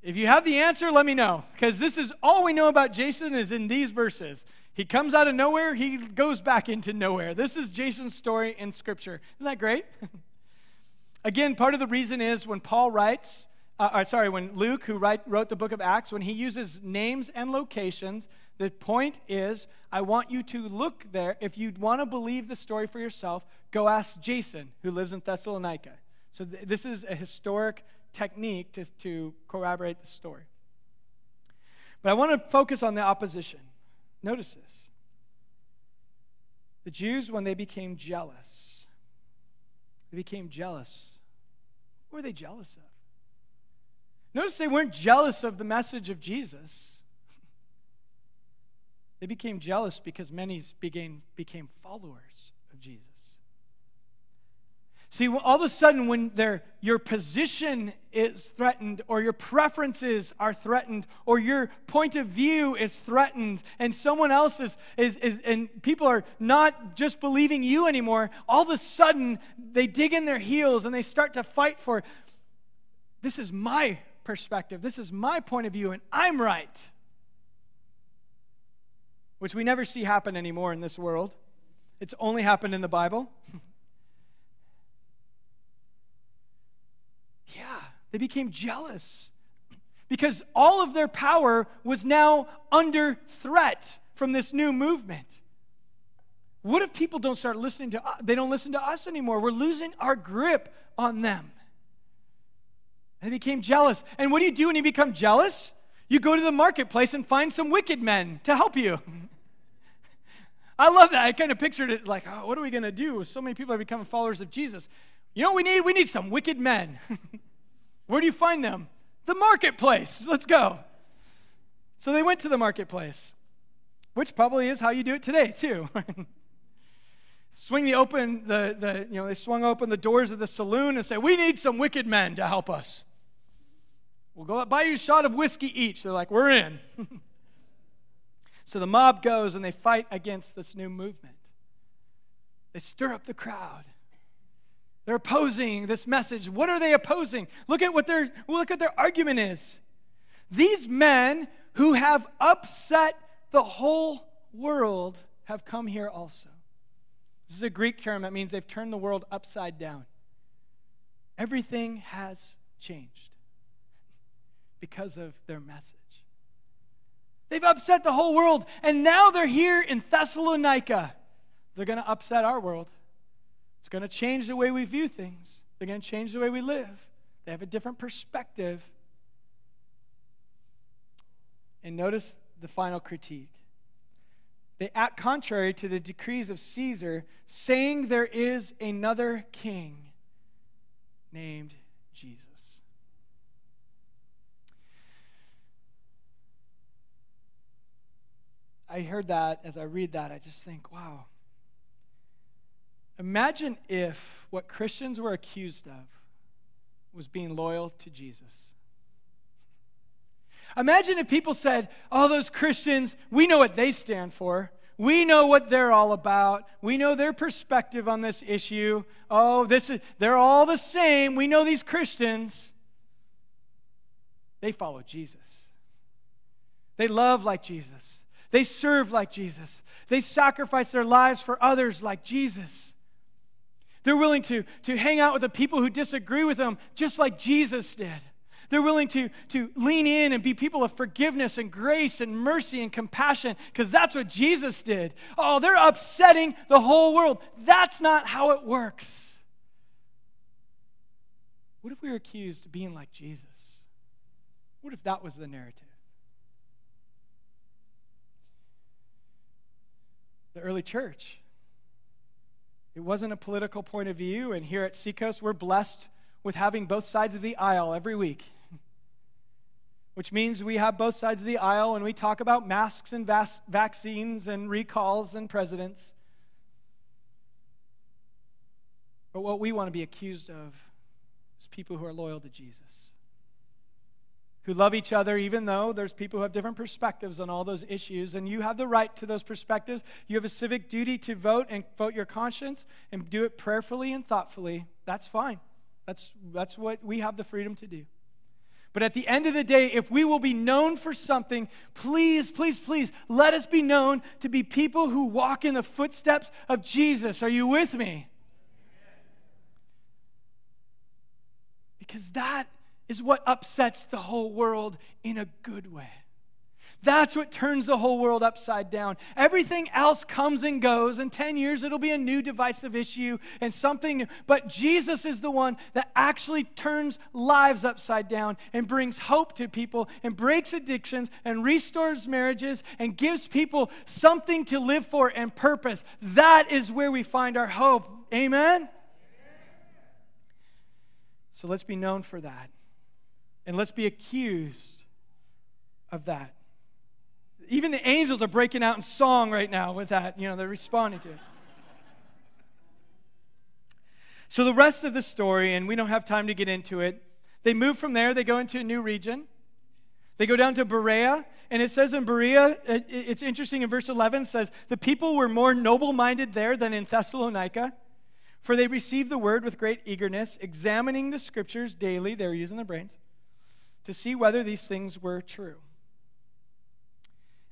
Speaker 4: If you have the answer, let me know, because this is all we know about Jason is in these verses. He comes out of nowhere, he goes back into nowhere. This is Jason's story in Scripture. Isn't that great? (laughs) Again, part of the reason is when Paul writes, uh, uh, sorry, when Luke, who write, wrote the book of Acts, when he uses names and locations, the point is, I want you to look there. If you want to believe the story for yourself, go ask Jason, who lives in Thessalonica. So th- this is a historic technique to, to corroborate the story. But I want to focus on the opposition. Notice this. The Jews, when they became jealous, they became jealous. What were they jealous of? Notice they weren't jealous of the message of Jesus. (laughs) They became jealous because many became, became followers of Jesus. See, all of a sudden, when your position is threatened, or your preferences are threatened, or your point of view is threatened, and someone else is, is, is, and people are not just believing you anymore, all of a sudden, they dig in their heels and they start to fight for this is my perspective, this is my point of view, and I'm right. Which we never see happen anymore in this world. It's only happened in the Bible. (laughs) Yeah, they became jealous because all of their power was now under threat from this new movement. What if people don't start listening to us? They don't listen to us anymore. We're losing our grip on them. And they became jealous. And what do you do when you become jealous? You go to the marketplace and find some wicked men to help you. (laughs) I love that. I kind of pictured it like, oh, what are we going to do? So many people are becoming followers of Jesus. You know what we need? We need some wicked men. (laughs) Where do you find them? The marketplace. Let's go. So they went to the marketplace, which probably is how you do it today, too. (laughs) Swing the open, the, the, you know, they swung open the doors of the saloon and say, We need some wicked men to help us. We'll go buy you a shot of whiskey each. They're like, We're in. (laughs) so the mob goes and they fight against this new movement. They stir up the crowd. They're opposing this message. What are they opposing? Look at what their look at their argument is. These men who have upset the whole world have come here also. This is a Greek term that means they've turned the world upside down. Everything has changed because of their message. They've upset the whole world, and now they're here in Thessalonica. They're going to upset our world. It's going to change the way we view things, they're going to change the way we live. They have a different perspective. And notice the final critique. They act contrary to the decrees of Caesar, saying there is another king named Jesus. I heard that as I read that, I just think, wow. Imagine if what Christians were accused of was being loyal to Jesus. Imagine if people said, Oh, those Christians, we know what they stand for. We know what they're all about. We know their perspective on this issue. Oh, this is they're all the same. We know these Christians. They follow Jesus. They love like Jesus. They serve like Jesus. They sacrifice their lives for others like Jesus. They're willing to, to hang out with the people who disagree with them just like Jesus did. They're willing to, to lean in and be people of forgiveness and grace and mercy and compassion because that's what Jesus did. Oh, they're upsetting the whole world. That's not how it works. What if we were accused of being like Jesus? What if that was the narrative? The early church. It wasn't a political point of view, and here at Seacoast, we're blessed with having both sides of the aisle every week (laughs) which means we have both sides of the aisle and we talk about masks and vas- vaccines and recalls and presidents. But what we want to be accused of is people who are loyal to Jesus, who love each other, even though there's people who have different perspectives on all those issues. And you have the right to those perspectives. You have a civic duty to vote and vote your conscience and do it prayerfully and thoughtfully. That's fine. That's, that's what we have the freedom to do. But at the end of the day, if we will be known for something, please, please, please, let us be known to be people who walk in the footsteps of Jesus. Are you with me? Because that is what upsets the whole world in a good way. That's what turns the whole world upside down. Everything else comes and goes. In 10 years, it'll be a new divisive issue and something new. But Jesus is the one that actually turns lives upside down and brings hope to people and breaks addictions and restores marriages and gives people something to live for and purpose. That is where we find our hope. Amen? So let's be known for that. And let's be accused of that. Even the angels are breaking out in song right now with that. You know, they're responding to it. So, the rest of the story, and we don't have time to get into it, they move from there, they go into a new region. They go down to Berea, and it says in Berea, uh, it's interesting in verse 11, it says, The people were more noble minded there than in Thessalonica, for they received the word with great eagerness, examining the scriptures daily, they were using their brains, to see whether these things were true.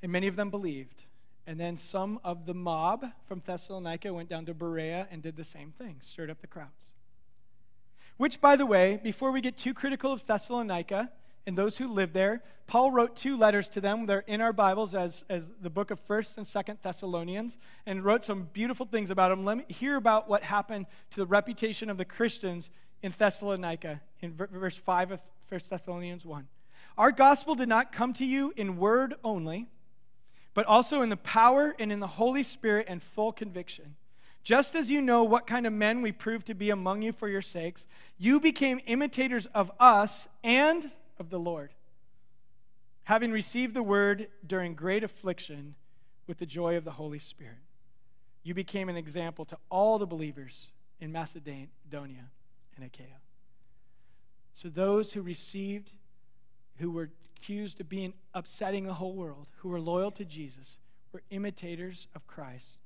Speaker 4: And many of them believed. And then some of the mob from Thessalonica went down to Berea and did the same thing, stirred up the crowds. Which, by the way, before we get too critical of Thessalonica and those who lived there, Paul wrote two letters to them. They're in our Bibles as, as the book of 1st and 2nd Thessalonians and wrote some beautiful things about them. Let me hear about what happened to the reputation of the Christians in Thessalonica, in ver- verse 5 of 1 Thessalonians 1. Our gospel did not come to you in word only, but also in the power and in the Holy Spirit and full conviction. Just as you know what kind of men we proved to be among you for your sakes, you became imitators of us and of the Lord, having received the word during great affliction with the joy of the Holy Spirit. You became an example to all the believers in Macedonia and Achaia. So those who received, who were accused of being upsetting the whole world, who were loyal to Jesus, were imitators of Christ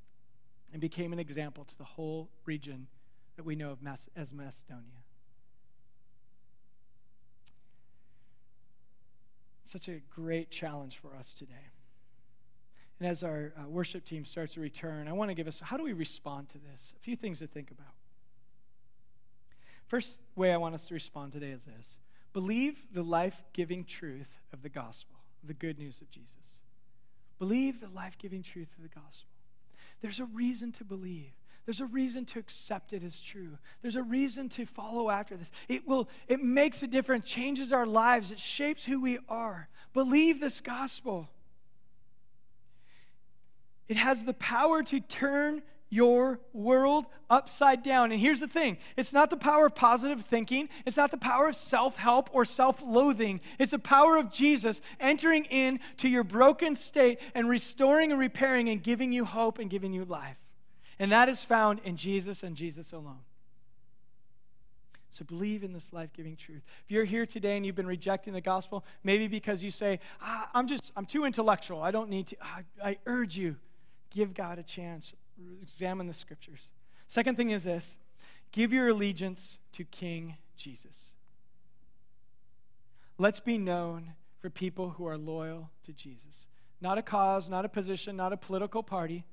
Speaker 4: and became an example to the whole region that we know of as Macedonia. Such a great challenge for us today. And as our uh, worship team starts to return, I want to give us how do we respond to this? A few things to think about. First way I want us to respond today is this believe the life giving truth of the gospel, the good news of Jesus. Believe the life giving truth of the gospel. There's a reason to believe. There's a reason to accept it as true. There's a reason to follow after this. It will it makes a difference, changes our lives, it shapes who we are. Believe this gospel. It has the power to turn your world upside down. And here's the thing it's not the power of positive thinking, it's not the power of self help or self loathing. It's the power of Jesus entering into your broken state and restoring and repairing and giving you hope and giving you life. And that is found in Jesus and Jesus alone. So believe in this life-giving truth. If you're here today and you've been rejecting the gospel, maybe because you say, ah, "I'm just I'm too intellectual. I don't need to." I, I urge you, give God a chance. Examine the scriptures. Second thing is this: give your allegiance to King Jesus. Let's be known for people who are loyal to Jesus. Not a cause, not a position, not a political party.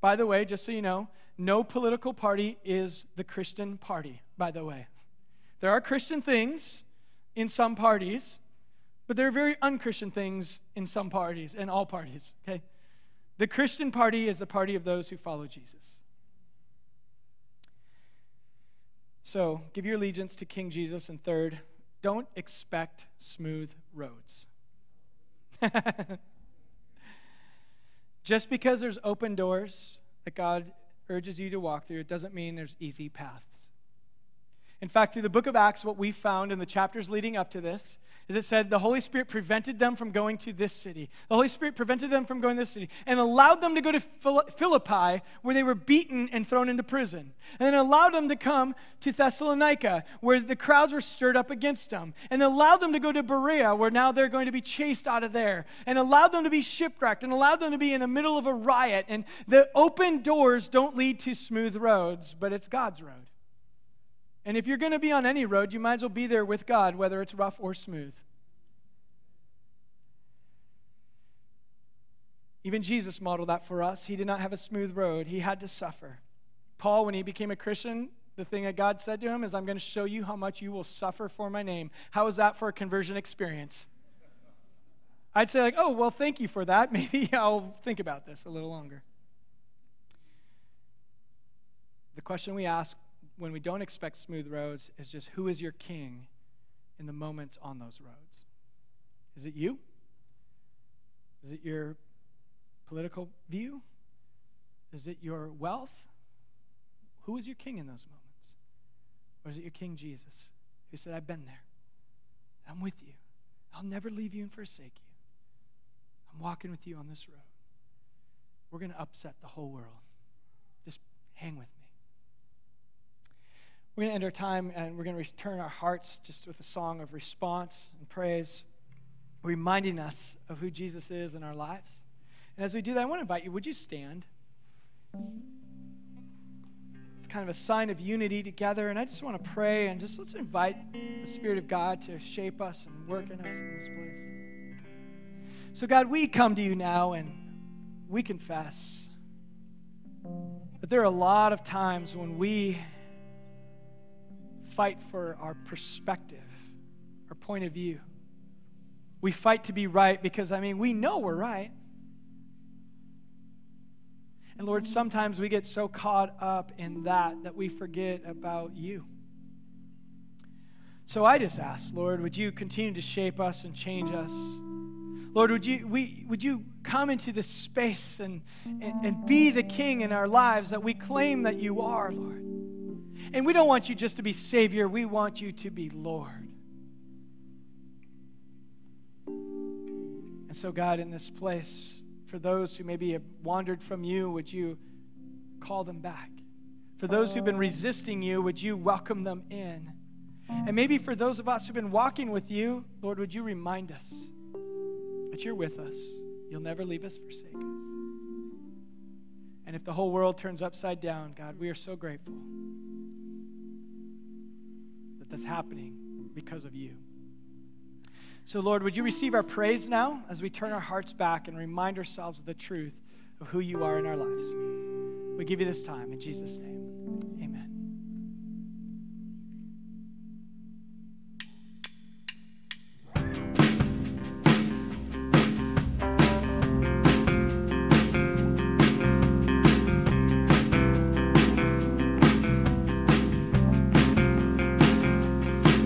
Speaker 4: By the way, just so you know, no political party is the Christian party, by the way. There are Christian things in some parties, but there are very unchristian things in some parties, in all parties, okay? The Christian party is the party of those who follow Jesus. So, give your allegiance to King Jesus. And third, don't expect smooth roads. (laughs) Just because there's open doors that God urges you to walk through, it doesn't mean there's easy paths. In fact, through the book of Acts, what we found in the chapters leading up to this is it said the Holy Spirit prevented them from going to this city. The Holy Spirit prevented them from going to this city and allowed them to go to Philippi, where they were beaten and thrown into prison. And then allowed them to come to Thessalonica, where the crowds were stirred up against them. And allowed them to go to Berea, where now they're going to be chased out of there. And allowed them to be shipwrecked and allowed them to be in the middle of a riot. And the open doors don't lead to smooth roads, but it's God's road. And if you're going to be on any road, you might as well be there with God, whether it's rough or smooth. Even Jesus modeled that for us. He did not have a smooth road, he had to suffer. Paul, when he became a Christian, the thing that God said to him is, I'm going to show you how much you will suffer for my name. How is that for a conversion experience? I'd say, like, oh, well, thank you for that. (laughs) Maybe I'll think about this a little longer. The question we ask when we don't expect smooth roads is just who is your king in the moments on those roads? Is it you? Is it your political view? Is it your wealth? Who is your king in those moments? Or is it your king Jesus who said, I've been there? I'm with you. I'll never leave you and forsake you. I'm walking with you on this road. We're going to upset the whole world. Just hang with me. We're going to end our time and we're going to return our hearts just with a song of response and praise, reminding us of who Jesus is in our lives. And as we do that, I want to invite you, would you stand? It's kind of a sign of unity together. And I just want to pray and just let's invite the Spirit of God to shape us and work in us in this place. So, God, we come to you now and we confess that there are a lot of times when we fight for our perspective, our point of view. We fight to be right because, I mean, we know we're right. And Lord, sometimes we get so caught up in that that we forget about you. So I just ask, Lord, would you continue to shape us and change us? Lord, would you, we, would you come into this space and, and, and be the king in our lives that we claim that you are, Lord? And we don't want you just to be Savior, we want you to be Lord. And so, God, in this place, for those who maybe have wandered from you, would you call them back? For those who've been resisting you, would you welcome them in? And maybe for those of us who've been walking with you, Lord, would you remind us that you're with us? You'll never leave us, forsake us. And if the whole world turns upside down, God, we are so grateful that that's happening because of you. So, Lord, would you receive our praise now as we turn our hearts back and remind ourselves of the truth of who you are in our lives? We give you this time in Jesus' name.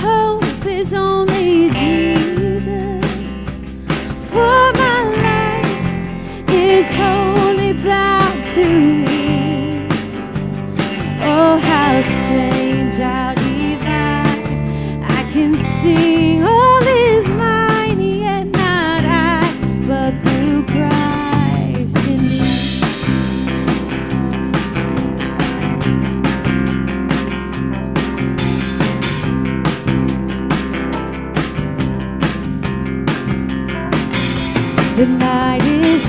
Speaker 3: Hope is only Jesus. For my life is wholly bound to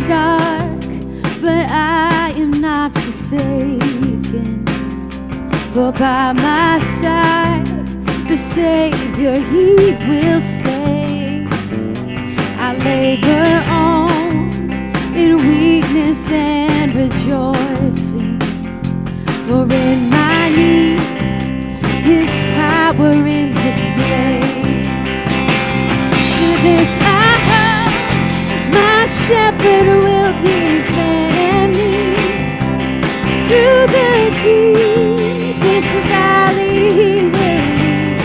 Speaker 3: dark, but I am not forsaken. For by my side, the Savior, He will stay. I labor on in weakness and rejoicing. For in my need, His power is displayed. To this I shepherd will defend me through the deepest valley. He will lead.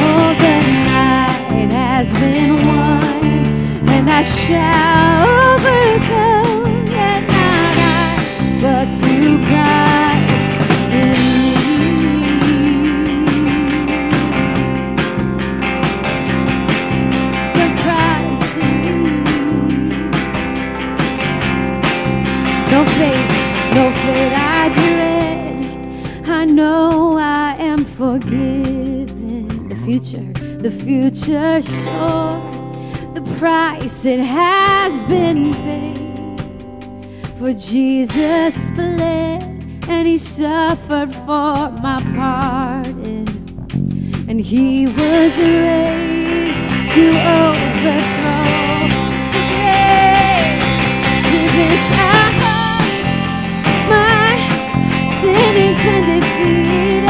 Speaker 3: Oh, the night has been won, and I shall overcome. Future, the future sure. The price it has been paid. For Jesus bled and he suffered for my pardon and he was raised to overthrow the grave. To this I hope my sin is undefeated.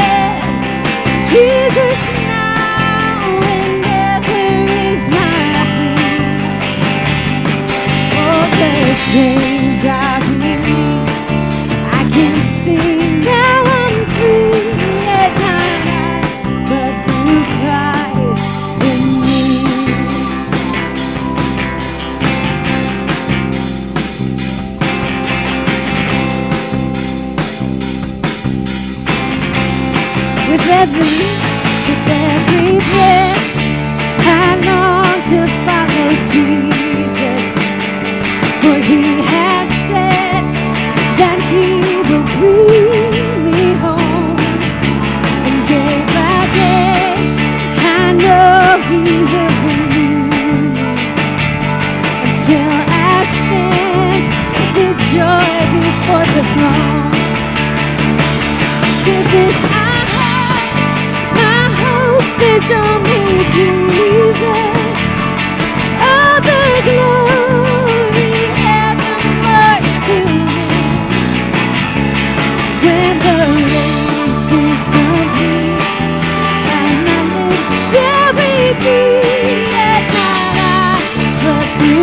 Speaker 3: Jesus chains are released. I can sing now I'm free. Not but through Christ in me. With every, with every breath, I long to follow Jesus. He will. Until I stand with joy before the throne. To this I hold is only Jesus.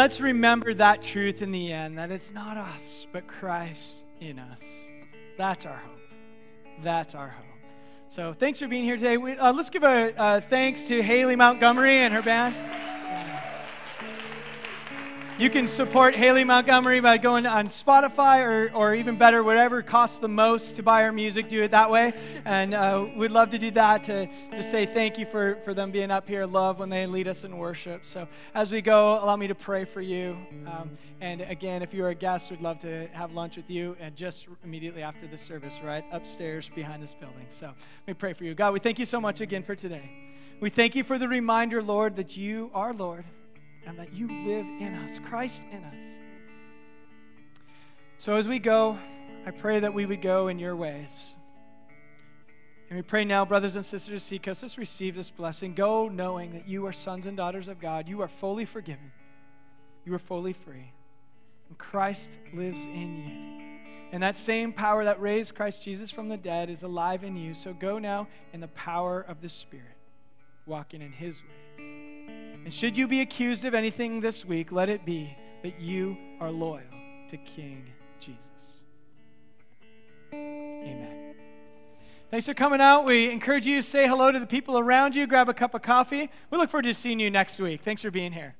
Speaker 4: let's remember that truth in the end that it's not us, but Christ in us. That's our hope. That's our hope. So thanks for being here today. We, uh, let's give a uh, thanks to Haley Montgomery and her band. You can support Haley Montgomery by going on Spotify or, or even better, whatever costs the most to buy her music, do it that way. And uh, we'd love to do that to, to say thank you for, for them being up here. Love when they lead us in worship. So as we go, allow me to pray for you. Um, and again, if you're a guest, we'd love to have lunch with you and just immediately after the service, right upstairs behind this building. So let me pray for you. God, we thank you so much again for today. We thank you for the reminder, Lord, that you are Lord and that you live in us, Christ in us. So as we go, I pray that we would go in your ways. And we pray now, brothers and sisters, seek us, let's receive this blessing. Go knowing that you are sons and daughters of God. You are fully forgiven, you are fully free. And Christ lives in you. And that same power that raised Christ Jesus from the dead is alive in you. So go now in the power of the Spirit, walking in his ways. And should you be accused of anything this week, let it be that you are loyal to King Jesus. Amen. Thanks for coming out. We encourage you to say hello to the people around you, grab a cup of coffee. We look forward to seeing you next week. Thanks for being here.